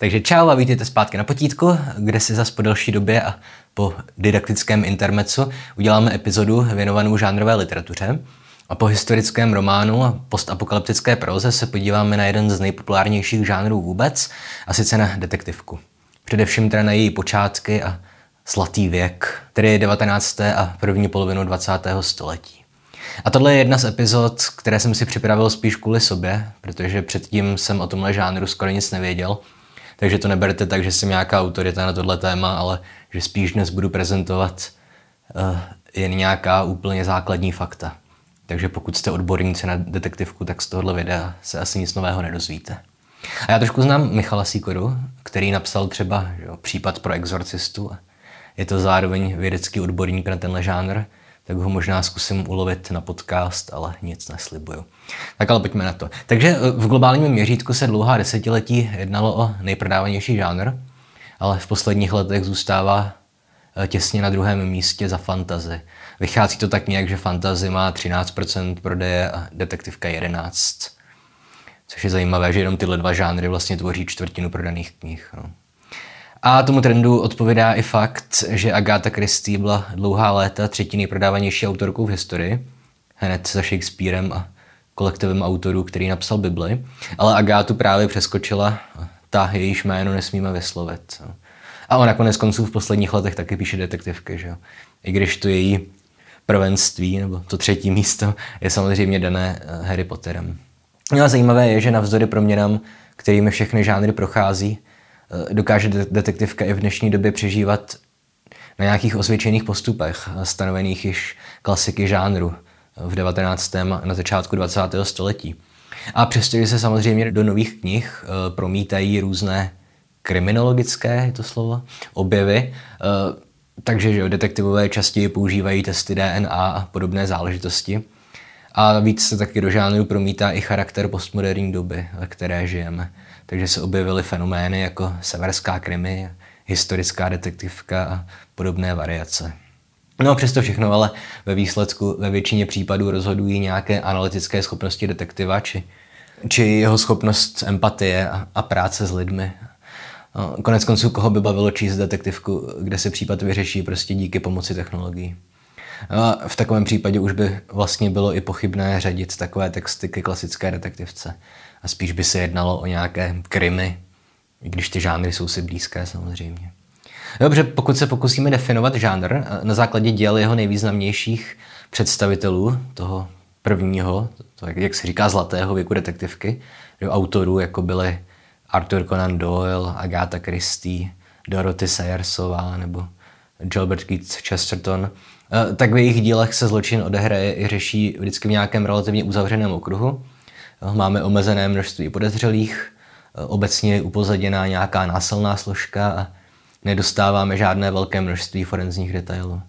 Takže čau a vítejte zpátky na potítku, kde si zase po delší době a po didaktickém intermecu uděláme epizodu věnovanou žánrové literatuře. A po historickém románu a postapokalyptické proze se podíváme na jeden z nejpopulárnějších žánrů vůbec, a sice na detektivku. Především teda na její počátky a zlatý věk, tedy je 19. a první polovinu 20. století. A tohle je jedna z epizod, které jsem si připravil spíš kvůli sobě, protože předtím jsem o tomhle žánru skoro nic nevěděl – takže to neberte tak, že jsem nějaká autorita na tohle téma, ale že spíš dnes budu prezentovat uh, jen nějaká úplně základní fakta. Takže pokud jste odborníci na detektivku, tak z tohohle videa se asi nic nového nedozvíte. A já trošku znám Michala Sikoru, který napsal třeba jo, případ pro exorcistu. Je to zároveň vědecký odborník na tenhle žánr, tak ho možná zkusím ulovit na podcast, ale nic neslibuju. Tak ale pojďme na to. Takže eh, v globálním měřítku se dlouhá desetiletí jednalo o nejprodávanější žánr, ale v posledních letech zůstává eh, těsně na druhém místě za fantazy. Vychází to tak nějak, že fantazy má 13% prodeje a detektivka 11%. Což je zajímavé, že jenom tyhle dva žánry vlastně tvoří čtvrtinu prodaných knih. No. A tomu trendu odpovídá i fakt, že Agatha Christie byla dlouhá léta třetí nejprodávanější autorkou v historii, hned za Shakespearem a kolektivem autorů, který napsal Bibli, ale Agátu právě přeskočila ta, jejíž jméno nesmíme vyslovit. A ona konec konců v posledních letech taky píše detektivky, že jo? I když to její prvenství, nebo to třetí místo, je samozřejmě dané eh, Harry Potterem. No a zajímavé je, že navzdory proměnám, kterými všechny žánry prochází, dokáže detektivka i v dnešní době přežívat na nějakých osvědčených postupech, eh, stanovených již klasiky žánru v 19. a na začátku 20. století. A přestože se samozřejmě do nových knih eh, promítají různé kriminologické, je to slovo, objevy, takže že detektivové častěji používají testy DNA a podobné záležitosti. A víc se taky do žánru promítá i charakter postmoderní doby, ve které žijeme takže se objevily fenomény jako severská krimi, historická detektivka a podobné variace. No a přesto všechno ale ve výsledku ve většině případů rozhodují nějaké analytické schopnosti detektiva či, či jeho schopnost empatie a, a práce s lidmi. No, konec konců, koho by bavilo číst detektivku, kde se případ vyřeší prostě díky pomoci technologií. No, v takovém případě už by vlastně bylo i pochybné řadit takové texty ke klasické detektivce a spíš by se jednalo o nějaké krymy, i když ty žánry jsou si blízké samozřejmě. Dobře, pokud se pokusíme definovat žánr na základě děl jeho nejvýznamnějších představitelů, toho prvního, to, jak se říká, zlatého věku detektivky, autorů, jako byly Arthur Conan Doyle, Agatha Christie, Dorothy Sayersová nebo Gilbert Keith Chesterton, eh, tak v jejich dílech se zločin odehraje i řeší vždycky v nějakém relativně uzavřeném okruhu, Máme omezené množství podezřelých, obecně je upozaděná nějaká násilná složka a nedostáváme žádné velké množství forenzních detailů.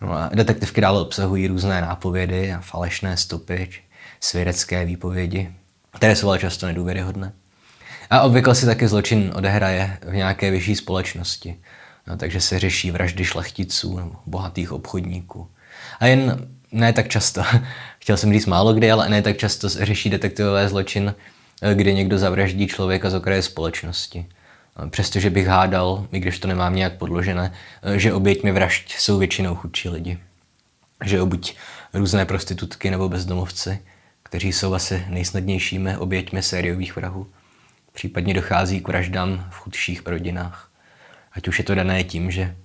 No a detektivky dále obsahují různé nápovědy a falešné stopy, svědecké výpovědi, které jsou ale často nedůvěryhodné. A obvykle si taky zločin odehraje v nějaké vyšší společnosti. No, takže se řeší vraždy šlechticů nebo bohatých obchodníků. A jen ne tak často, chtěl jsem říct málo kdy, ale ne tak často řeší detektivové zločin, eh, kdy někdo zavraždí člověka z okraje společnosti. Přestože bych hádal, i když to nemám nějak podložené, eh, že oběťmi vražd jsou většinou chudší lidi. Že buď různé prostitutky nebo bezdomovci, kteří jsou asi nejsnadnějšími oběťmi sériových vrahů. Případně dochází k vraždám v chudších rodinách. Ať už je to dané tím, že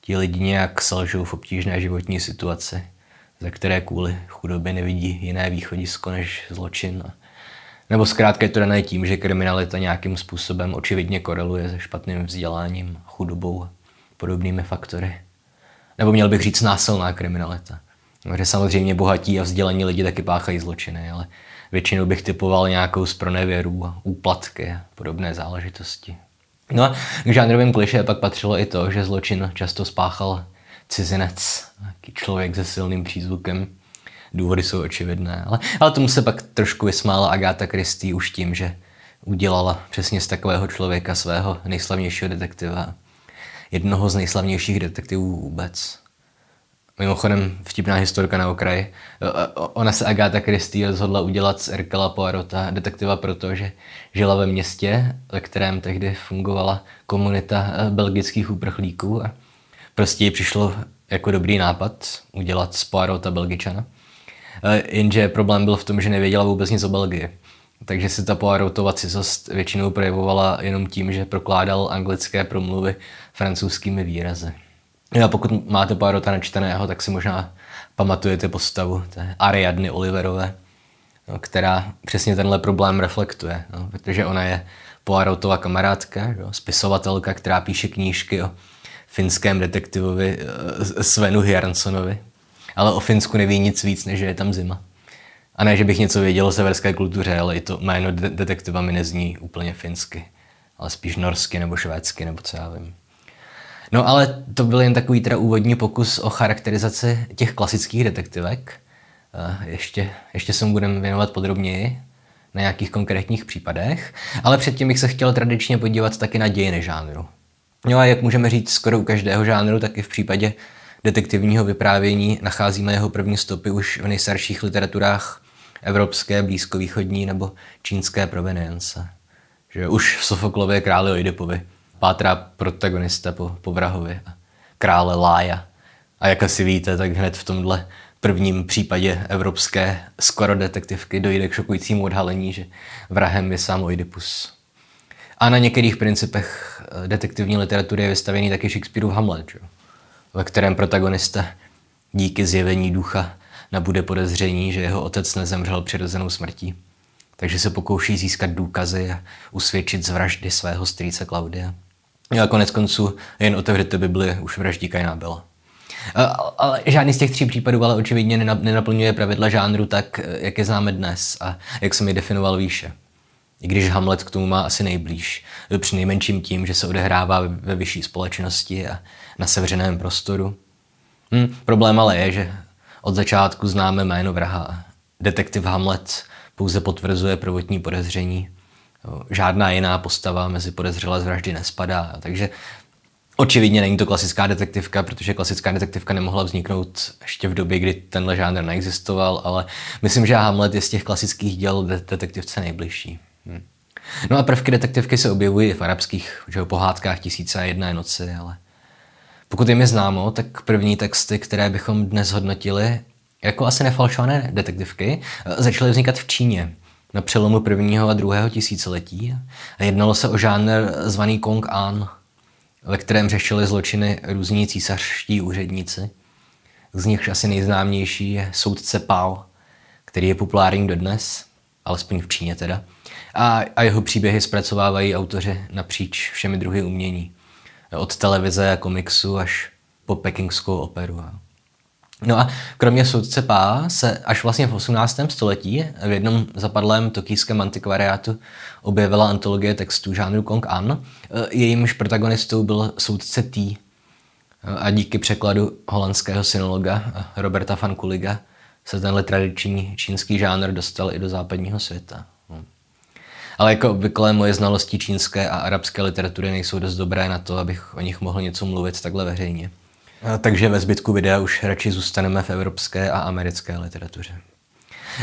ti lidi nějak selžou v obtížné životní situaci, ze které kvůli chudobě nevidí jiné východisko než zločin. Nebo zkrátka je to dané tím, že kriminalita nějakým způsobem očividně koreluje se špatným vzděláním, chudobou a podobnými faktory. Nebo měl bych říct násilná kriminalita. Že samozřejmě bohatí a vzdělaní lidi taky páchají zločiny, ale většinou bych typoval nějakou z pronevěrů a úplatky a podobné záležitosti. No a k žánrovým kliše pak patřilo i to, že zločin často spáchal cizinec, člověk se silným přízvukem. Důvody jsou očividné, ale, ale tomu se pak trošku vysmála Agáta Christie už tím, že udělala přesně z takového člověka svého nejslavnějšího detektiva. Jednoho z nejslavnějších detektivů vůbec. Mimochodem, vtipná historka na okraji. Ona se Agatha Christie rozhodla udělat z Erkela Poirota detektiva, protože žila ve městě, ve kterém tehdy fungovala komunita eh, belgických uprchlíků a prostě jí přišlo jako dobrý nápad udělat z Poirota Belgičana. Eh, jenže problém byl v tom, že nevěděla vůbec nic o Belgii. Takže si ta Poirotova cizost většinou projevovala jenom tím, že prokládal anglické promluvy francouzskými výrazy. A pokud máte Poirota načteného, tak si možná pamatujete postavu té Ariadny Oliverové, no, která přesně tenhle problém reflektuje, no, protože ona je Poirotova kamarádka, jo, spisovatelka, která píše knížky o finském detektivovi eh, Svenu Hjarnsonovi, ale o Finsku neví nic víc, než že je tam zima. A ne, že bych něco věděl o severské kultuře, ale i to jméno detektiva mi nezní úplně finsky, ale spíš norsky nebo švédsky, nebo co já vím. No ale to byl jen takový teda úvodní pokus o charakterizaci těch klasických detektivek. Eh, ještě, ještě se mu budeme věnovat podrobněji na nějakých konkrétních případech, ale předtím bych se chtěl tradičně podívat taky na dějiny žánru. No a jak můžeme říct skoro u každého žánru, tak i v případě detektivního vyprávění nacházíme jeho první stopy už v nejstarších literaturách evropské, blízkovýchodní nebo čínské provenience. Že už v Sofoklově králi Oidipovi pátrá protagonista po, po vrahovi, krále Lája. A jak asi víte, tak hned v tomhle prvním případě evropské skoro detektivky dojde k šokujícímu odhalení, že vrahem je sám Oidipus. A na některých principech detektivní literatury je vystavený taky Shakespeareův Hamlet, že? ve kterém protagonista díky zjevení ducha nabude podezření, že jeho otec nezemřel přirozenou smrtí. Takže se pokouší získat důkazy a usvědčit z vraždy svého strýce Klaudia. A konec konců jen otevřete Bibli, už vraždí Kaina byla. Ale žádný z těch tří případů ale očividně nenaplňuje pravidla žánru tak, jak je známe dnes a jak jsem ji definoval výše. I když Hamlet k tomu má asi nejblíž. Při nejmenším tím, že se odehrává ve vyšší společnosti a na sevřeném prostoru. Hm, problém ale je, že od začátku známe jméno vraha. Detektiv Hamlet pouze potvrzuje prvotní podezření žádná jiná postava mezi podezřelé z vraždy nespadá. Takže očividně není to klasická detektivka, protože klasická detektivka nemohla vzniknout ještě v době, kdy tenhle žánr neexistoval, ale myslím, že Hamlet je z těch klasických děl detektivce nejbližší. No a prvky detektivky se objevují i v arabských že, pohádkách Tisíce a jedné noci, ale pokud je mi známo, tak první texty, které bychom dnes hodnotili jako asi nefalšované detektivky, začaly vznikat v Číně na přelomu prvního a druhého tisíciletí. Jednalo se o žánr zvaný Kong An, ve kterém řešili zločiny různí císařští úředníci. Z nichž asi nejznámější je soudce Pao, který je populární dodnes, alespoň v Číně teda. A, a jeho příběhy zpracovávají autoři napříč všemi druhy umění. Od televize a komiksu až po pekingskou operu. No a kromě soudce Pá se až vlastně v 18. století v jednom zapadlém tokijském antikvariátu objevila antologie textů žánru Kong An. Jejímž protagonistou byl soudce T. A díky překladu holandského synologa Roberta van Kuliga se tenhle tradiční čínský žánr dostal i do západního světa. Ale jako obvykle moje znalosti čínské a arabské literatury nejsou dost dobré na to, abych o nich mohl něco mluvit takhle veřejně. Takže ve zbytku videa už radši zůstaneme v evropské a americké literatuře.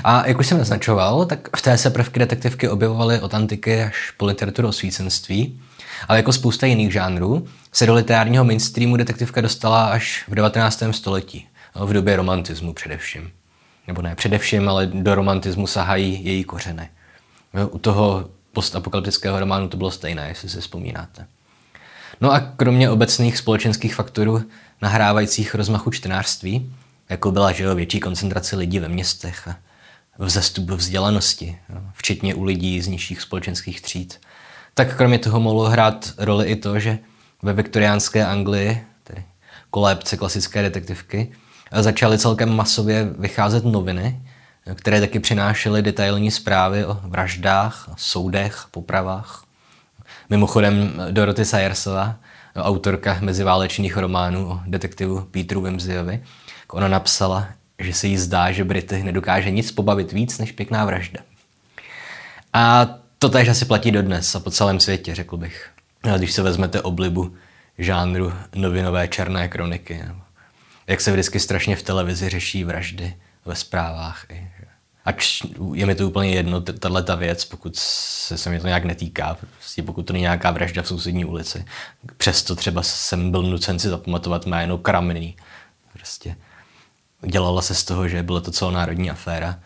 A jak už jsem naznačoval, tak v té se prvky detektivky objevovaly od antiky až po literaturu osvícenství, ale jako spousta jiných žánrů se do literárního mainstreamu detektivka dostala až v 19. století, v době romantismu především. Nebo ne především, ale do romantismu sahají její kořeny. U toho postapokalyptického románu to bylo stejné, jestli si vzpomínáte. No a kromě obecných společenských faktorů nahrávajících rozmachu čtenářství, jako byla že jo, větší koncentrace lidí ve městech a vzestup vzdělanosti, jo, včetně u lidí z nižších společenských tříd, tak kromě toho mohlo hrát roli i to, že ve viktoriánské Anglii, tedy kolébce klasické detektivky, začaly celkem masově vycházet noviny, které taky přinášely detailní zprávy o vraždách, soudech, popravách. Mimochodem Dorothy Sayersova autorka meziválečných románů o detektivu Petru Wimsey, ona napsala, že se jí zdá, že Brity nedokáže nic pobavit víc než pěkná vražda. A to též asi platí dodnes a po celém světě, řekl bych. Když se vezmete oblibu žánru novinové černé kroniky. jak se vždycky strašně v televizi řeší vraždy ve zprávách. I, Ač je mi to úplně jedno, tahle ta věc, pokud se, se mě to nějak netýká, prostě pokud to není nějaká vražda v sousední ulici. Přesto třeba jsem byl nucen si zapamatovat jméno Kramný. Prostě dělala se z toho, že byla to celonárodní aféra.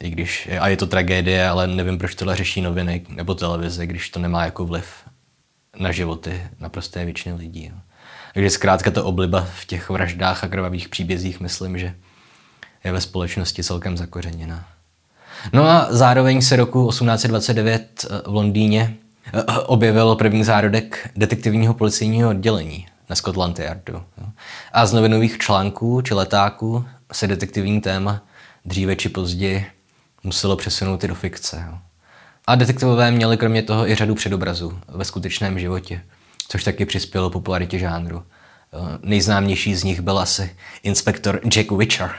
I když, a je to tragédie, ale nevím, proč tohle řeší noviny nebo televize, když to nemá jako vliv na životy naprosté většiny lidí. Takže zkrátka to obliba v těch vraždách a krvavých příbězích myslím, že je ve společnosti celkem zakořeněná. No a zároveň se roku 1829 eh, v Londýně eh, objevil první zárodek detektivního policijního oddělení na Scotland Yardu. A z novinových článků či letáků se detektivní téma dříve či později muselo přesunout i do fikce. A detektivové měli kromě toho i řadu předobrazů ve skutečném životě, což taky přispělo popularitě žánru. Eh, nejznámější z nich byl asi inspektor Jack Witcher,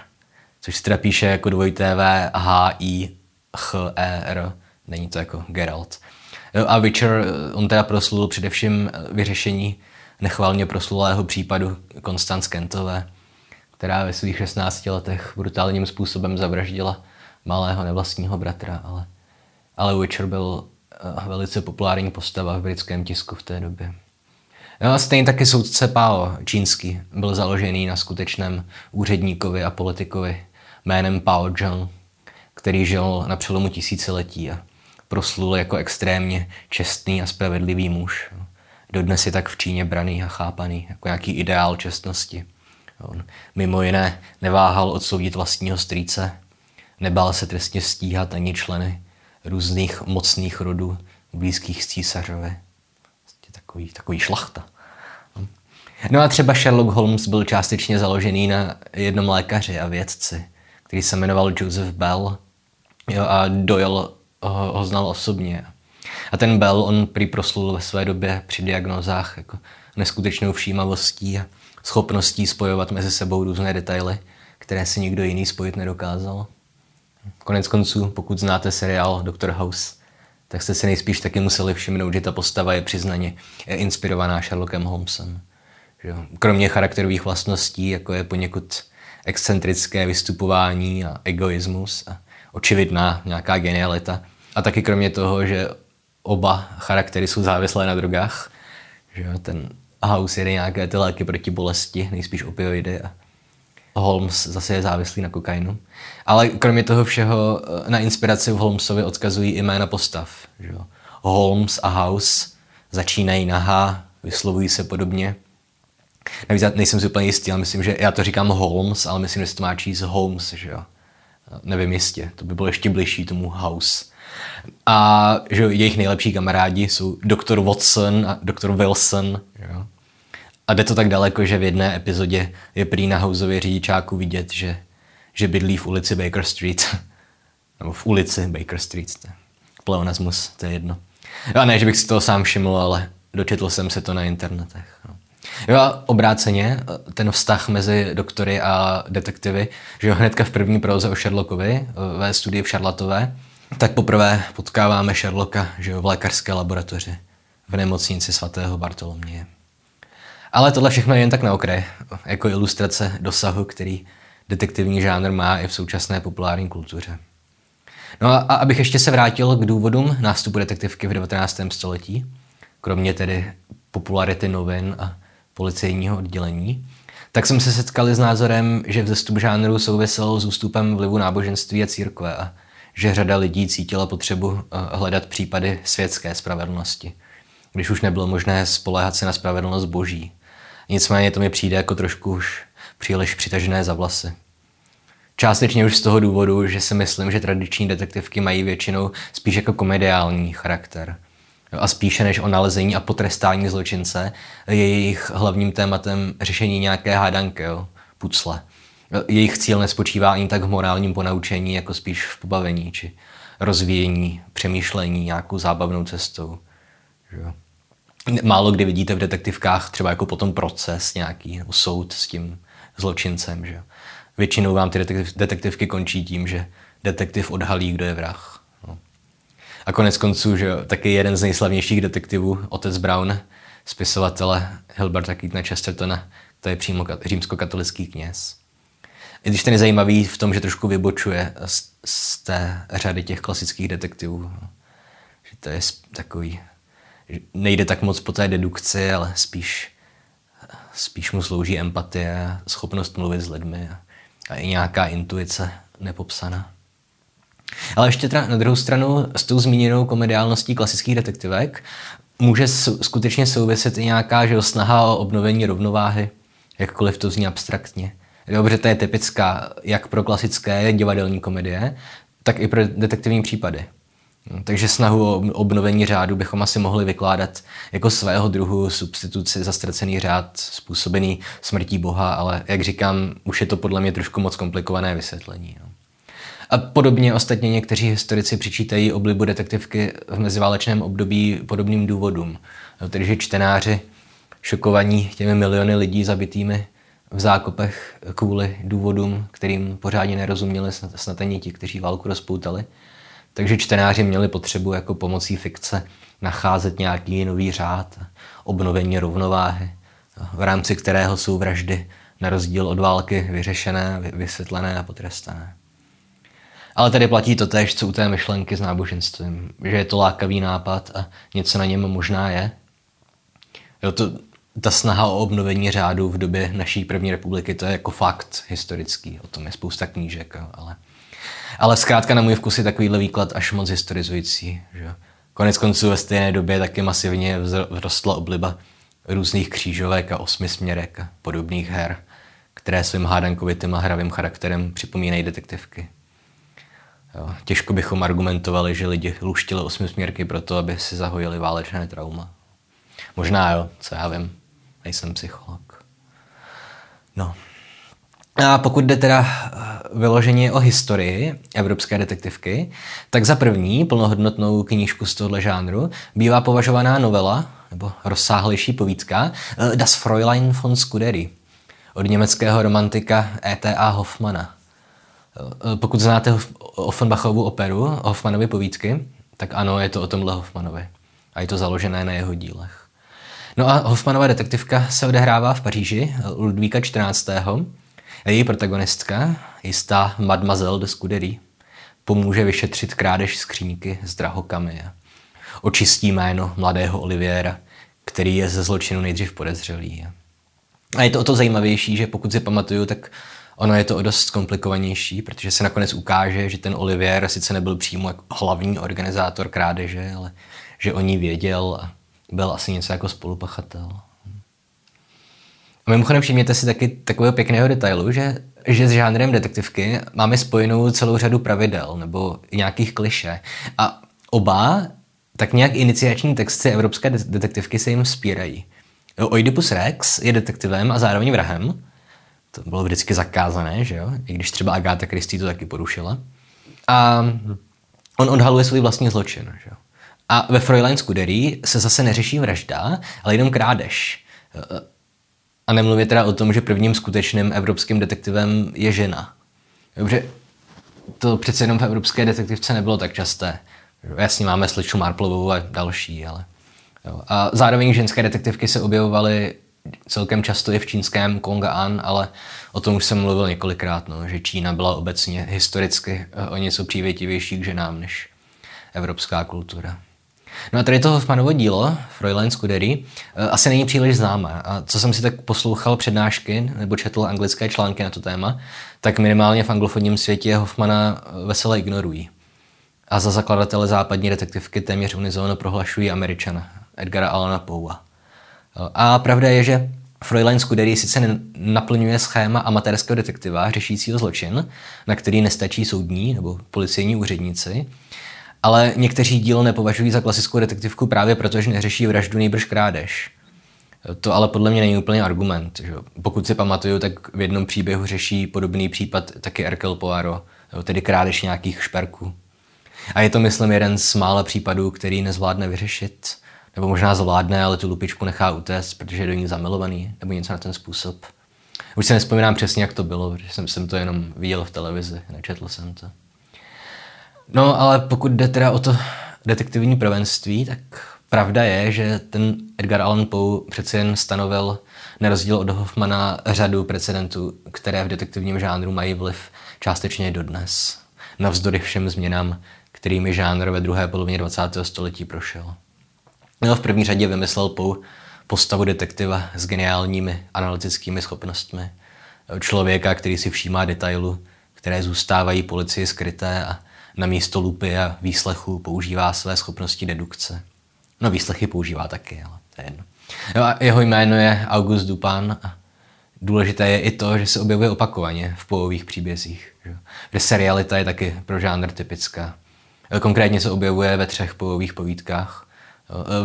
což se teda píše jako dvojité V, H, I, H, E, R. Není to jako Geralt. Eh, a Witcher, eh, on teda proslul především vyřešení nechvalně proslulého případu Konstanc Kentové, která ve svých 16 letech brutálním způsobem zavraždila malého nevlastního bratra, ale, ale Witcher byl velice populární postava v britském tisku v té době. No a stejně taky soudce Pao čínský byl založený na skutečném úředníkovi a politikovi jménem Pao Zheng, který žil na přelomu tisíciletí a proslul jako extrémně čestný a spravedlivý muž. Dodnes je tak v Číně braný a chápaný jako nějaký ideál čestnosti. On mimo jiné neváhal odsoudit vlastního strýce, nebál se trestně stíhat ani členy různých mocných rodů blízkých s císařovi takový, takový šlachta. No a třeba Sherlock Holmes byl částečně založený na jednom lékaři a vědci, který se jmenoval Joseph Bell jo, a Doyle ho, ho znal osobně. A ten Bell, on prý proslul ve své době při diagnózách jako neskutečnou všímavostí a schopností spojovat mezi sebou různé detaily, které si nikdo jiný spojit nedokázal. Konec konců, pokud znáte seriál Dr. House, tak jste si nejspíš taky museli všimnout, že ta postava je přiznaně inspirovaná Sherlockem Holmesem. Kromě charakterových vlastností, jako je poněkud excentrické vystupování a egoismus a očividná nějaká genialita. A taky kromě toho, že oba charaktery jsou závislé na drogách. Že ten House jede nějaké ty léky proti bolesti, nejspíš opioidy a Holmes zase je závislý na kokainu. Ale kromě toho všeho eh, na inspiraci v Holmesovi odkazují i jména postav. Že? Holmes a House začínají na H, vyslovují se podobně. Navíc já nejsem si úplně jistý, ale myslím, že já to říkám Holmes, ale myslím, že se to má číst Holmes, že jo. Nevím jistě, to by bylo ještě bližší tomu House. A že jejich nejlepší kamarádi jsou doktor Watson a doktor Wilson, jo. A jde to tak daleko, že v jedné epizodě je prý na Houseově řidičáku vidět, že, že bydlí v ulici Baker Street. Nebo v ulici Baker Street. To je pleonasmus, to je jedno. A ne, že bych si toho sám všiml, ale dočetl jsem se to na internetech. Jo a obráceně, ten vztah mezi doktory a detektivy, že jo, hnedka v první proze o Sherlockovi ve studii v Charlatové, tak poprvé potkáváme Sherlocka že jo, v lékařské laboratoři v nemocnici svatého Bartoloměje. Ale tohle všechno je jen tak na okraj, jako ilustrace dosahu, který detektivní žánr má i v současné populární kultuře. No a, a abych ještě se vrátil k důvodům nástupu detektivky v 19. století, kromě tedy popularity novin a policejního oddělení, tak jsem se setkali s názorem, že vzestup žánru souvisel s ústupem vlivu náboženství a církve a že řada lidí cítila potřebu eh, hledat případy světské spravedlnosti, když už nebylo možné spoléhat se na spravedlnost boží. Nicméně to mi přijde jako trošku už příliš přitažené za vlasy. Částečně už z toho důvodu, že si myslím, že tradiční detektivky mají většinou spíš jako komediální charakter. A spíše než o nalezení a potrestání zločince je jejich hlavním tématem řešení nějaké hádanky, jo, pucle. Jejich cíl nespočívá ani tak v morálním ponaučení, jako spíš v pobavení či rozvíjení, přemýšlení nějakou zábavnou cestou. Že málo kdy vidíte v detektivkách třeba jako potom proces nějaký, nebo soud s tím zločincem, že Většinou vám ty detektiv, detektivky končí tím, že detektiv odhalí, kdo je vrah. A konec konců, že taky jeden z nejslavnějších detektivů, otec Brown, spisovatele Hilberta Keatona Chestertona, to je přímo římskokatolický kněz. I když ten je zajímavý v tom, že trošku vybočuje z, z té řady těch klasických detektivů. Že to je takový, nejde tak moc po té dedukci, ale spíš, spíš mu slouží empatie, schopnost mluvit s lidmi a, a i nějaká intuice nepopsaná. Ale ještě teda na druhou stranu s tou zmíněnou komediálností klasických detektivek může skutečně souviset i nějaká že snaha o obnovení rovnováhy, jakkoliv to zní abstraktně. Dobře, to je typická jak pro klasické divadelní komedie, tak i pro detektivní případy. Takže snahu o obnovení řádu bychom asi mohli vykládat jako svého druhu substituci za ztracený řád způsobený smrtí Boha, ale jak říkám, už je to podle mě trošku moc komplikované vysvětlení. No. A podobně ostatně někteří historici přičítají oblibu detektivky v meziválečném období podobným důvodům. No, tedy, že čtenáři šokovaní těmi miliony lidí zabitými v zákopech kvůli důvodům, kterým pořádně nerozuměli snad ani ti, kteří válku rozpoutali. Takže čtenáři měli potřebu jako pomocí fikce nacházet nějaký nový řád, obnovení rovnováhy, v rámci kterého jsou vraždy na rozdíl od války vyřešené, vysvětlené a potrestané. Ale tady platí to tež, co u té myšlenky s náboženstvím, že je to lákavý nápad a něco na něm možná je. Jo, to, ta snaha o obnovení řádu v době naší první republiky, to je jako fakt historický, o tom je spousta knížek, ale, ale zkrátka na můj vkus je takovýhle výklad až moc historizující. Že? Konec konců ve stejné době taky masivně vzrostla obliba různých křížovek a osmisměrek a podobných her, které svým hádankovitým a hravým charakterem připomínají detektivky. Těžko bychom argumentovali, že lidi luštili osmisměrky proto, aby si zahojili válečné trauma. Možná jo, co já vím nejsem psycholog. No. A pokud jde teda eh, vyloženě o historii evropské detektivky, tak za první plnohodnotnou knížku z tohoto žánru bývá považovaná novela, nebo rozsáhlejší povídka, eh, Das Fräulein von Scudery od německého romantika E.T.A. Hoffmana. Eh, pokud znáte Offenbachovu operu, Hoffmanovy povídky, tak ano, je to o tomhle Hoffmanovi. A je to založené na jeho dílech. No a Hoffmanova detektivka se odehrává v Paříži Ludvíka 14. Její protagonistka, jistá Mademoiselle de Scudery, pomůže vyšetřit krádež skříňky s drahokamy a očistí jméno mladého Oliviera, který je ze zločinu nejdřív podezřelý. A je to o to zajímavější, že pokud si pamatuju, tak ono je to o dost komplikovanější, protože se nakonec ukáže, že ten Olivier sice nebyl přímo jako hlavní organizátor krádeže, ale že o ní věděl a byl asi něco jako spolupachatel. A mimochodem všimněte si taky takového pěkného detailu, že, že s žánrem detektivky máme spojenou celou řadu pravidel nebo nějakých kliše. A oba tak nějak iniciační texty evropské detektivky se jim spírají. Oedipus Rex je detektivem a zároveň vrahem. To bylo vždycky zakázané, že jo? I když třeba Agáta Christie to taky porušila. A on odhaluje svůj vlastní zločin, že jo? A ve Fräulein Scudery se zase neřeší vražda, ale jenom krádež. A nemluvě teda o tom, že prvním skutečným evropským detektivem je žena. Dobře, to přece jenom v evropské detektivce nebylo tak časté. Jasně máme sliču Marplovou a další, ale... Jo. A zároveň ženské detektivky se objevovaly celkem často i v čínském Konga An, ale o tom už jsem mluvil několikrát, no, že Čína byla obecně historicky o něco přívětivější k ženám než evropská kultura. No a tady to Hoffmanovo dílo, Fräulein Scudery, eh, asi není příliš známé. A co jsem si tak poslouchal přednášky nebo četl anglické články na to téma, tak minimálně v anglofonním světě Hoffmana eh, vesele ignorují. A za zakladatele západní detektivky téměř unizóno prohlašují Američana, Edgara Alana Poua. A pravda je, že Fräulein Scudery sice naplňuje schéma amatérského detektiva řešícího zločin, na který nestačí soudní nebo policejní úředníci, ale někteří dílo nepovažují za klasickou detektivku právě proto, že neřeší vraždu nejbrž krádež. To ale podle mě není úplně argument. Že? Pokud si pamatuju, tak v jednom příběhu řeší podobný případ taky Erkel Poirot, tedy krádež nějakých šperků. A je to, myslím, jeden z mála případů, který nezvládne vyřešit. Nebo možná zvládne, ale tu lupičku nechá utéct, protože je do ní zamilovaný, nebo něco na ten způsob. Už se nespomínám přesně, jak to bylo, protože jsem, jsem to jenom viděl v televizi, nečetl jsem to. No, ale pokud jde teda o to detektivní prvenství, tak pravda je, že ten Edgar Allan Poe přece jen stanovil na rozdíl od Hoffmana řadu precedentů, které v detektivním žánru mají vliv částečně dodnes. Navzdory všem změnám, kterými žánr ve druhé polovině 20. století prošel. No, v první řadě vymyslel Poe postavu detektiva s geniálními analytickými schopnostmi. Člověka, který si všímá detailu, které zůstávají policii skryté a na místo lupy a výslechu používá své schopnosti dedukce. No výslechy používá taky, ale to je jedno. No a jeho jméno je August Dupin a důležité je i to, že se objevuje opakovaně v pojových příbězích. Že serialita je taky pro žánr typická. Konkrétně se objevuje ve třech pojových povídkách.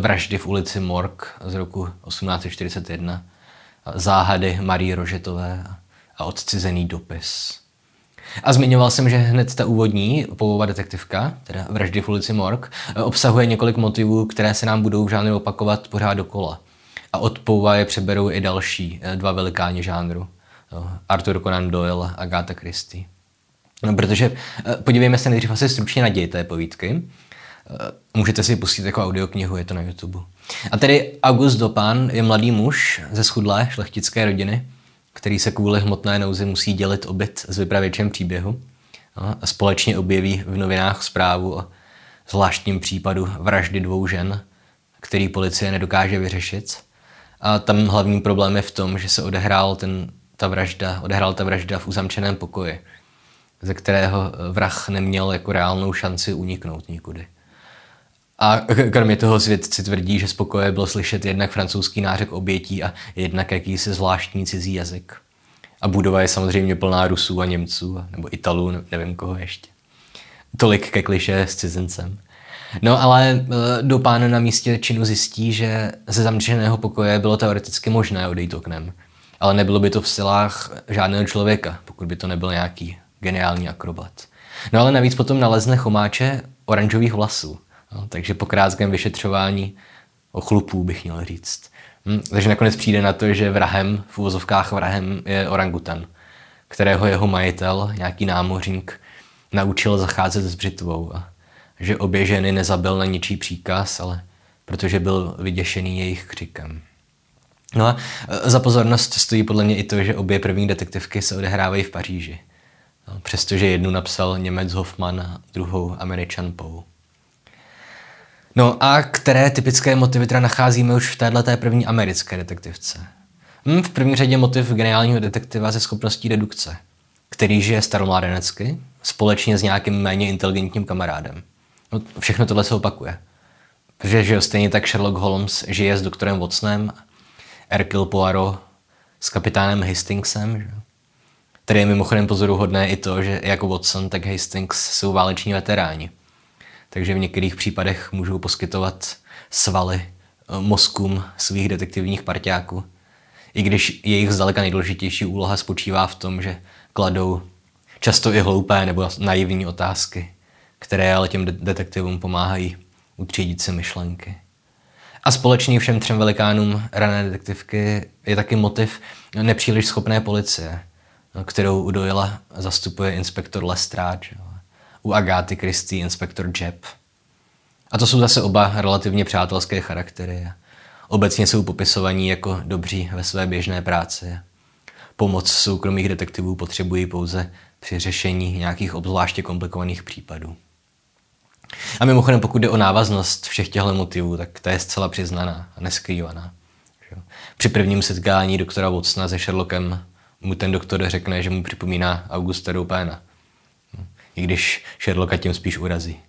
Vraždy v ulici Mork z roku 1841, Záhady Marie Rožetové a Odcizený dopis. A zmiňoval jsem, že hned ta úvodní povová detektivka, teda Vraždy v ulici Mork, obsahuje několik motivů, které se nám budou v žánru opakovat pořád dokola. A od Pouva je přeberou i další eh, dva velikáni žánru. Eh, Arthur Conan Doyle a Agatha Christie. No, protože eh, podívejme se nejdřív asi stručně na děj té povídky. Můžete si pustit jako audioknihu, je to na YouTube. A tedy August Dopin je mladý muž ze schudlé šlechtické rodiny, který se kvůli hmotné nouzi musí dělit o byt s vypravěčem příběhu. A společně objeví v novinách zprávu o zvláštním případu vraždy dvou žen, který policie nedokáže vyřešit. A tam hlavní problém je v tom, že se odehrál ten, ta vražda, odehrál ta vražda v uzamčeném pokoji, ze kterého vrah neměl jako reálnou šanci uniknout nikudy. A kromě toho svědci tvrdí, že z pokoje bylo slyšet jednak francouzský nářek obětí a jednak jakýsi zvláštní cizí jazyk. A budova je samozřejmě plná Rusů a Němců, nebo Italů, nevím koho ještě. Tolik ke kliše s cizincem. No ale eh, do pána na místě činu zjistí, že ze zamčeného pokoje bylo teoreticky možné odejít oknem. Ale nebylo by to v silách žádného člověka, pokud by to nebyl nějaký geniální akrobat. No ale navíc potom nalezne chomáče oranžových vlasů. No, takže po krátkém vyšetřování o chlupů bych měl říct. Hm, takže nakonec přijde na to, že vrahem, v úvozovkách vrahem, je orangutan, kterého jeho majitel, nějaký námořník, naučil zacházet s břitvou a že obě ženy nezabil na ničí příkaz, ale protože byl vyděšený jejich křikem. No a e, za pozornost stojí podle mě i to, že obě první detektivky se odehrávají v Paříži. No, přestože jednu napsal Němec Hoffman a druhou Američan Poe. No a které typické motivy teda nacházíme už v této první americké detektivce? Hm, v první řadě motiv geniálního detektiva ze schopností dedukce, který žije staromládenecky společně s nějakým méně inteligentním kamarádem. No, všechno tohle se opakuje. Protože že stejně tak Sherlock Holmes žije s doktorem Watsonem, Hercule Poirot s kapitánem Hastingsem. Že? Tady je mimochodem pozoruhodné i to, že jako Watson, tak Hastings jsou váleční veteráni. Takže v některých případech můžou poskytovat svaly eh, mozkům svých detektivních parťáků. I když jejich zdaleka nejdůležitější úloha spočívá v tom, že kladou často i hloupé nebo naivní otázky které ale těm detektivům pomáhají utřídit si myšlenky. A společný všem třem velikánům rané detektivky je taky motiv nepříliš schopné policie, kterou u Doyle zastupuje inspektor Lestrade, u Agáty Christie inspektor Jeb. A to jsou zase oba relativně přátelské charaktery. Obecně jsou popisovaní jako dobří ve své běžné práci. Pomoc soukromých detektivů potřebují pouze při řešení nějakých obzvláště komplikovaných případů. A mimochodem, pokud jde o návaznost všech těchto motivů, tak to je zcela přiznaná a neskrývaná. Při prvním setkání doktora Watsona se Sherlockem mu ten doktor řekne, že mu připomíná Augusta Dupéna. I když Sherlocka tím spíš urazí.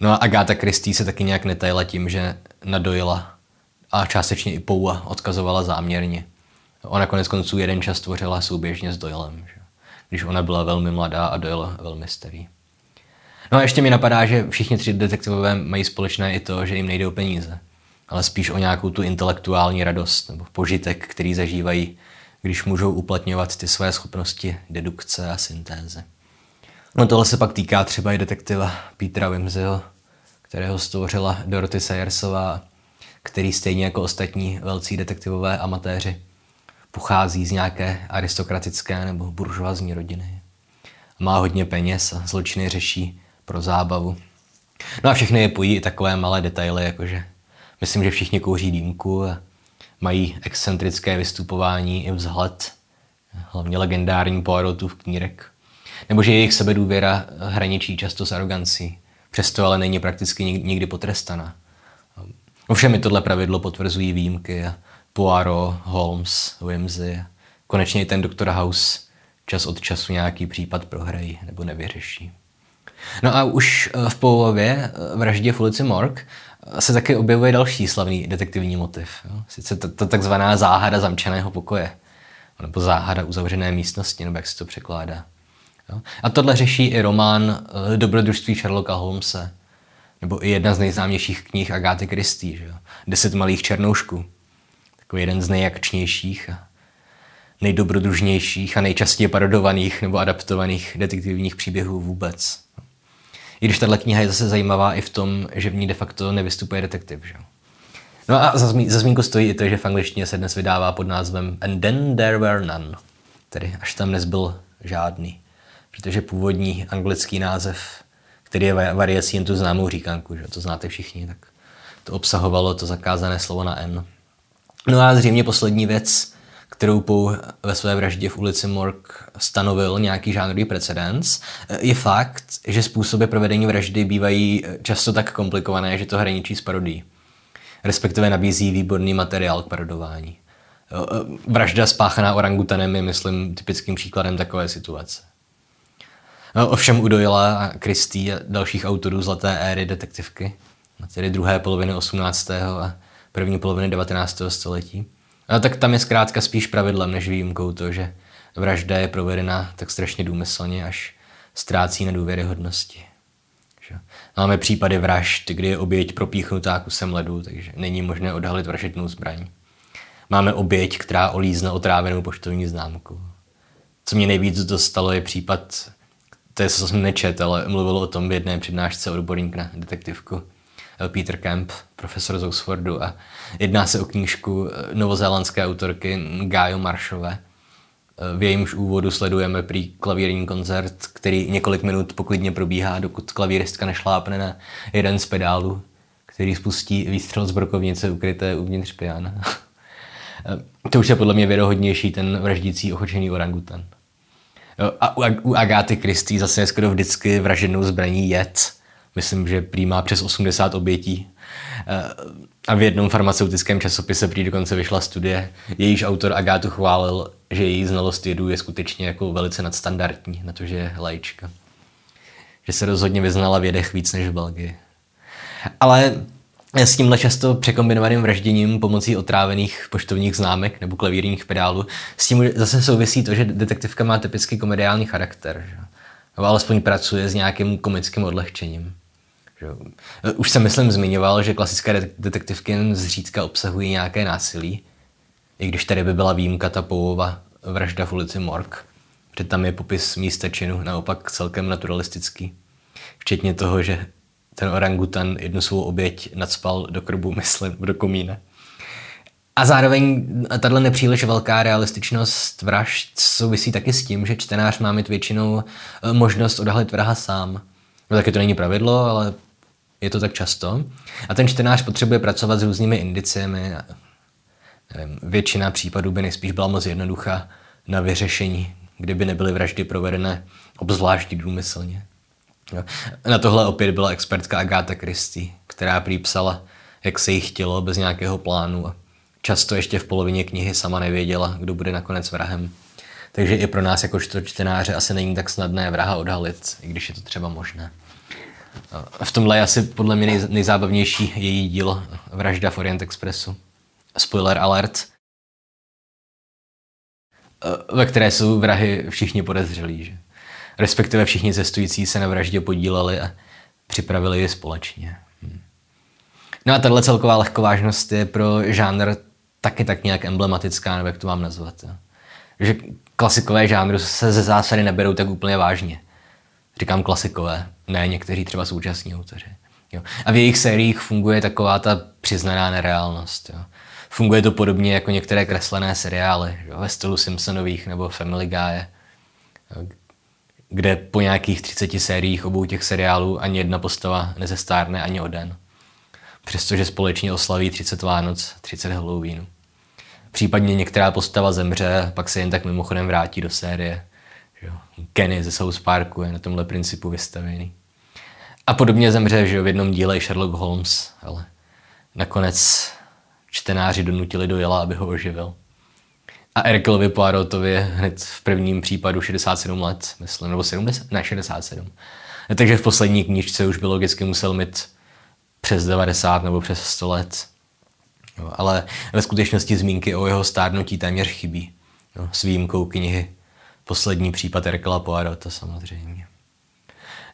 No a Agáta Christie se taky nějak netajila tím, že nadojila a částečně i Poua odkazovala záměrně. Ona konec konců jeden čas tvořila souběžně s Doylem, že? když ona byla velmi mladá a Doyle velmi starý. No a ještě mi napadá, že všichni tři detektivové mají společné i to, že jim nejde o peníze, ale spíš o nějakou tu intelektuální radost nebo požitek, který zažívají, když můžou uplatňovat ty své schopnosti dedukce a syntézy. No tohle se pak týká třeba i detektiva Petra Wimseyho, kterého stvořila Dorothy Sayersová, který stejně jako ostatní velcí detektivové amatéři pochází z nějaké aristokratické nebo buržoazní rodiny. Má hodně peněz a zločiny řeší pro zábavu. No a všechny je pojí i takové malé detaily, jakože myslím, že všichni kouří dýmku a mají excentrické vystupování i vzhled, hlavně legendární Poirotův knírek. Nebo že jejich sebedůvěra hraničí často s arogancí, přesto ale není prakticky nikdy potrestaná. Ovšem i tohle pravidlo potvrzují výjimky. Poirot, Holmes, Wimsey, konečně i ten doktor House čas od času nějaký případ prohrají nebo nevyřeší. No a už eh, v polově eh, vraždě v ulici Morg eh, se taky objevuje další slavný detektivní motiv. Sice ta takzvaná záhada zamčeného pokoje, nebo záhada uzavřené místnosti, nebo jak se to překládá. Jo? A tohle řeší i román Dobrodružství Sherlocka Holmesa, nebo i jedna z nejznámějších knih Agáty jo? Deset malých černoušků. Takový jeden z nejakčnějších a nejdobrodružnějších a nejčastěji parodovaných nebo adaptovaných detektivních příběhů vůbec. I když tahle kniha je zase zajímavá i v tom, že v ní de facto nevystupuje detektiv. Že? No a za, zmí, za zmínku stojí i to, že v angličtině se dnes vydává pod názvem And Then There Were None, tedy až tam nezbyl žádný. Protože původní anglický název, který je variací jen tu známou říkanku, že to znáte všichni, tak to obsahovalo to zakázané slovo na N. No a zřejmě poslední věc, kterou Pou ve své vraždě v ulici Morg stanovil nějaký žánrový precedens, je fakt, že způsoby provedení vraždy bývají často tak komplikované, že to hraničí s parodí. Respektive nabízí výborný materiál k parodování. Vražda spáchaná orangutanem je, myslím, typickým příkladem takové situace. Ovšem u Doyla a Christie a dalších autorů zlaté éry detektivky, tedy druhé poloviny 18. a první poloviny 19. století, a tak tam je zkrátka spíš pravidlem než výjimkou to, že vražda je provedena tak strašně důmyslně, až ztrácí na důvěryhodnosti. Máme případy vražd, kdy je oběť propíchnutá kusem ledu, takže není možné odhalit vražednou zbraň. Máme oběť, která olízne otrávenou poštovní známku. Co mě nejvíc dostalo je případ, to je, co jsem nečet, ale mluvil o tom v jedné přednášce odborník na detektivku, Peter Camp, profesor z Oxfordu a jedná se o knížku eh, novozélandské autorky Gaio Marshové. Eh, v jejímž úvodu sledujeme prý klavírní koncert, který několik minut poklidně probíhá, dokud klavíristka nešlápne na jeden z pedálů, který spustí výstřel z brokovnice ukryté uvnitř piana. Eh, to už je podle mě věrohodnější ten vraždící ochočený orangutan. A u Agáty Christie zase je skoro vždycky vraženou zbraní jed, myslím, že prý má přes 80 obětí. Eh, a v jednom farmaceutickém časopise prý dokonce vyšla studie, jejíž autor Agátu chválil, že její znalost jedů je skutečně jako velice nadstandardní, na to, že je lajčka. Že se rozhodně vyznala v jedech víc než v Belgii. Ale s tímhle často překombinovaným vražděním pomocí otrávených poštovních známek nebo klavírních pedálů, s tím zase souvisí to, že detektivka má typicky komediální charakter. Že? Nebo alespoň pracuje s nějakým komickým odlehčením. Že? Už jsem, myslím, zmiňoval, že klasické detektivky jen zřídka obsahují nějaké násilí, i když tady by byla výjimka ta pouvova vražda v ulici Morg, protože tam je popis místa činu naopak celkem naturalistický. Včetně toho, že ten orangutan jednu svou oběť nadspal do krbu, myslím, do komína. A zároveň tahle nepříliš velká realističnost vražd souvisí taky s tím, že čtenář má mít většinou eh, možnost odhalit vraha sám. No taky to není pravidlo, ale je to tak často. A ten čtenář potřebuje pracovat s různými indiciemi. Nevím, většina případů by nejspíš byla moc jednoduchá na vyřešení, kdyby nebyly vraždy provedené obzvlášť důmyslně. Na tohle opět byla expertka Agáta Christie, která prý psala, jak se jí chtělo bez nějakého plánu a často ještě v polovině knihy sama nevěděla, kdo bude nakonec vrahem. Takže i pro nás jakožto čtenáře asi není tak snadné vraha odhalit, i když je to třeba možné. V tomhle je asi podle mě nejzábavnější její dílo Vražda v Orient Expressu. Spoiler alert. Ve které jsou vrahy všichni podezřelí. Že? Respektive všichni cestující se na vraždě podíleli a připravili je společně. Hm. No a tahle celková lehkovážnost je pro žánr taky tak nějak emblematická, nebo jak to mám nazvat. Jo? Že klasikové žánry se ze zásady neberou tak úplně vážně. Říkám klasikové, ne někteří třeba současní autoři. Jo. A v jejich sériích funguje taková ta přiznaná nereálnost. Jo. Funguje to podobně jako některé kreslené seriály jo, ve stylu Simpsonových nebo Family Guy, jo, kde po nějakých 30 sériích obou těch seriálů ani jedna postava nezestárne ani o den. přestože společně oslaví 30 Vánoc, 30 Halloweenů. Případně některá postava zemře, pak se jen tak mimochodem vrátí do série. Kenny ze South Parku je na tomhle principu vystavený. A podobně zemře že v jednom díle i Sherlock Holmes, ale nakonec čtenáři donutili do jela, aby ho oživil. A Erkelovi Poirotovi hned v prvním případu 67 let, myslím, nebo 70, ne 67. Takže v poslední knížce už by logicky musel mít přes 90 nebo přes 100 let. Jo, ale ve skutečnosti zmínky o jeho stárnutí téměř chybí. Jo, s výjimkou knihy Poslední případ Erkela Poirota samozřejmě.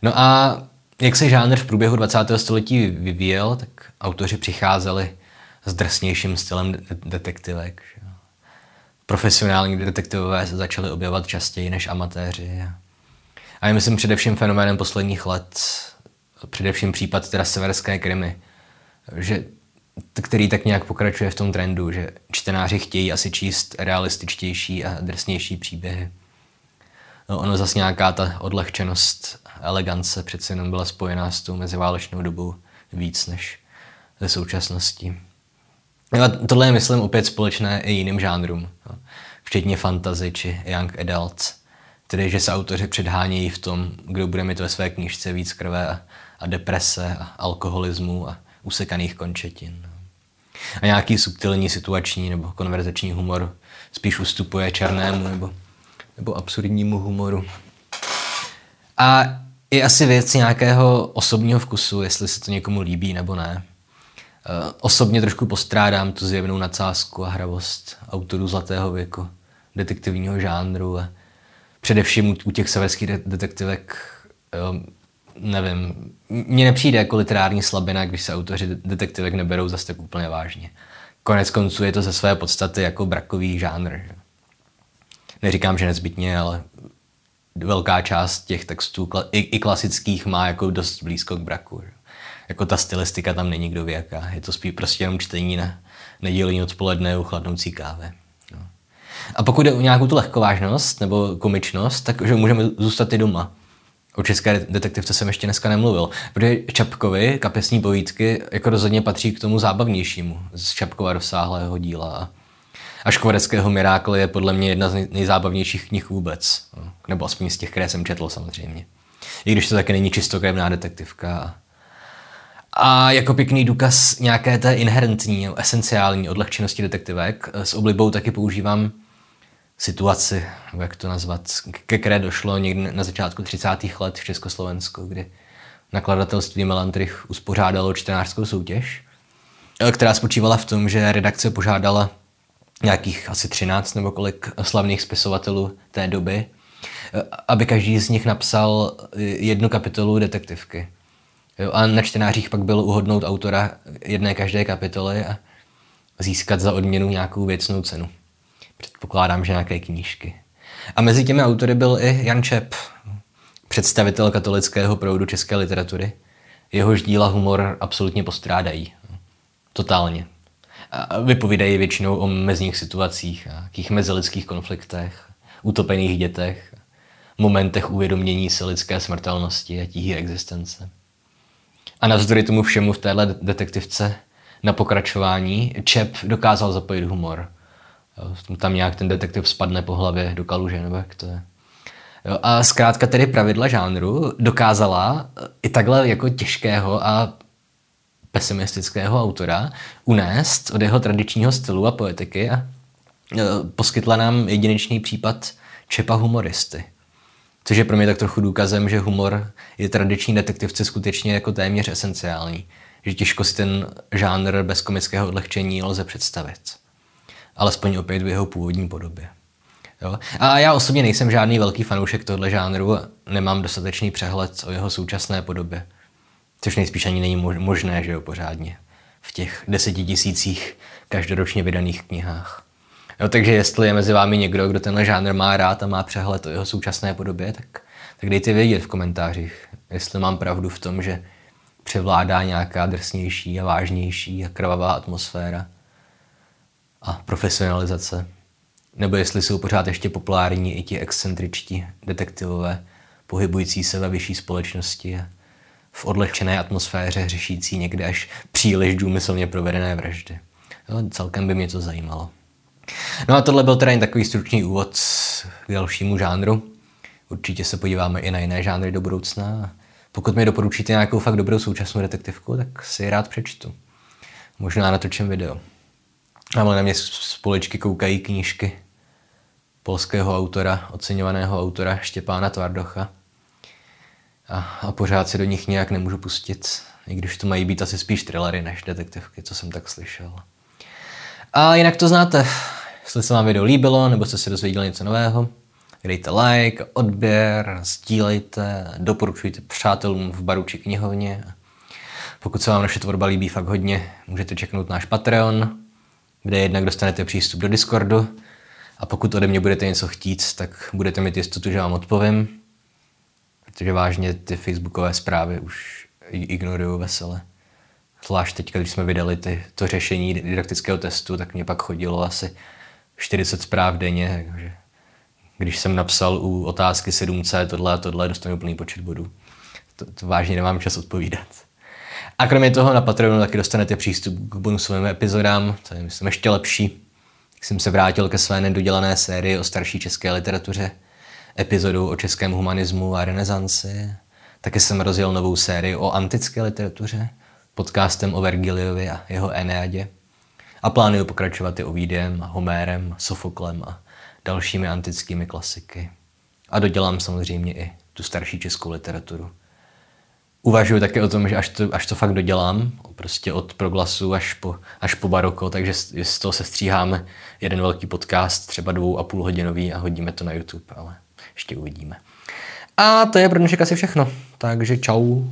No a jak se žánr v průběhu 20. století vyvíjel, tak autoři přicházeli s drsnějším stylem detektivek. Že? Profesionální detektivové se začaly objevovat častěji než amatéři. A já myslím především fenoménem posledních let, především případ teda severské krymy, že, který tak nějak pokračuje v tom trendu, že čtenáři chtějí asi číst realističtější a drsnější příběhy. No, ono zase nějaká ta odlehčenost, elegance přece jenom byla spojená s tou meziválečnou dobou víc než ze současností. No a tohle je, myslím, opět společné i jiným žánrům, včetně fantasy či young adults, tedy že se autoři předhánějí v tom, kdo bude mít ve své knižce víc krve a, a deprese a alkoholismu a usekaných končetin. A nějaký subtilní situační nebo konverzační humor spíš ustupuje černému nebo, nebo absurdnímu humoru. A je asi věc nějakého osobního vkusu, jestli se to někomu líbí nebo ne. Eh, osobně trošku postrádám tu zjevnou nadsázku a hravost autorů Zlatého věku, detektivního žánru především u těch severských detektivek, nevím, mně nepřijde jako literární slabina, když se autoři detektivek neberou zase tak úplně vážně. Konec konců je to ze své podstaty jako brakový žánr. Neříkám, že nezbytně, ale velká část těch textů, i, klasických, má jako dost blízko k braku. Jako ta stylistika tam není kdo ví jaká. Je to spíš prostě jenom čtení na nedělní odpoledne u chladnoucí kávy. A pokud jde o nějakou tu lehkovážnost nebo komičnost, tak že můžeme zůstat i doma. O české detektivce jsem ještě dneska nemluvil, protože Čapkovi kapesní povídky jako rozhodně patří k tomu zábavnějšímu z Čapkova rozsáhlého díla. A Škvoreckého Mirákl je podle mě jedna z nejzábavnějších knih vůbec. Nebo aspoň z těch, které jsem četl samozřejmě. I když to také není čistokrevná detektivka. A jako pěkný důkaz nějaké té inherentní, esenciální odlehčenosti detektivek s oblibou taky používám situaci, jak to nazvat, ke které došlo někdy na začátku 30. let v Československu, kdy nakladatelství Melantrich uspořádalo čtenářskou soutěž, eh, která spočívala v tom, že redakce požádala nějakých asi 13 nebo kolik slavných spisovatelů té doby, eh, aby každý z nich napsal jednu kapitolu detektivky. Jo, a na čtenářích pak bylo uhodnout autora jedné každé kapitoly a získat za odměnu nějakou věcnou cenu. Předpokládám, že nějaké knížky. A mezi těmi autory byl i Jan Čep, představitel katolického proudu české literatury. Jehož díla humor absolutně postrádají. Totálně. A vypovídají většinou o mezních situacích, nějakých mezilidských konfliktech, utopených dětech, momentech uvědomění si lidské smrtelnosti a tíhy existence. A navzdory tomu všemu v téhle detektivce na pokračování Čep dokázal zapojit humor. Tam nějak ten detektiv spadne po hlavě do kaluže, nebo jak to je. Jo, a zkrátka tedy pravidla žánru dokázala i takhle jako těžkého a pesimistického autora unést od jeho tradičního stylu a poetiky a poskytla nám jedinečný případ Čepa humoristy. Což je pro mě tak trochu důkazem, že humor je tradiční detektivce skutečně jako téměř esenciální. Že těžko si ten žánr bez komického odlehčení lze představit. Alespoň opět v jeho původní podobě. Jo? A já osobně nejsem žádný velký fanoušek tohle žánru nemám dostatečný přehled o jeho současné podobě. Což nejspíš ani není možné, že jo, pořádně. V těch deseti tisících každoročně vydaných knihách. Jo, takže jestli je mezi vámi někdo, kdo tenhle žánr má rád a má přehled o jeho současné podobě, tak, tak dejte vědět v komentářích, jestli mám pravdu v tom, že převládá nějaká drsnější a vážnější a krvavá atmosféra a profesionalizace. Nebo jestli jsou pořád ještě populární i ti excentričtí detektivové, pohybující se ve vyšší společnosti a v odlehčené atmosféře řešící někde až příliš důmyslně provedené vraždy. Jo, celkem by mě to zajímalo. No a tohle byl teda jen takový stručný úvod k dalšímu žánru. Určitě se podíváme i na jiné žánry do budoucna. Pokud mi doporučíte nějakou fakt dobrou současnou detektivku, tak si rád přečtu. Možná natočím video. A na mě společky koukají knížky polského autora, oceňovaného autora Štěpána Tvardocha. A, a pořád si do nich nějak nemůžu pustit, i když to mají být asi spíš thrillery než detektivky, co jsem tak slyšel. A jinak to znáte. Jestli se vám video líbilo, nebo jste se dozvěděli něco nového, dejte like, odběr, sdílejte, doporučujte přátelům v baru či knihovně. Pokud se vám naše tvorba líbí fakt hodně, můžete čeknout náš Patreon, kde jednak dostanete přístup do Discordu a pokud ode mě budete něco chtít, tak budete mít jistotu, že vám odpovím, protože vážně ty facebookové zprávy už ignoruju vesele. Zvlášť teď, když jsme vydali ty, to řešení didaktického testu, tak mě pak chodilo asi 40 zpráv denně, takže když jsem napsal u otázky 7C tohle a tohle, dostanu plný počet bodů. To, to vážně nemám čas odpovídat. A kromě toho na Patreonu taky dostanete přístup k bonusovým epizodám, to je myslím ještě lepší. Jak jsem se vrátil ke své nedodělané sérii o starší české literatuře, epizodu o českém humanismu a renesanci. Taky jsem rozjel novou sérii o antické literatuře, podcastem o Vergiliovi a jeho Eneadě. A plánuju pokračovat i Ovídem, Homérem, Sofoklem a dalšími antickými klasiky. A dodělám samozřejmě i tu starší českou literaturu. Uvažuji také o tom, že až to, až to fakt dodělám, prostě od proglasu až po, až po baroko, takže z toho se stříháme jeden velký podcast, třeba dvou a půl hodinový a hodíme to na YouTube, ale ještě uvidíme. A to je pro dnešek asi všechno, takže čau.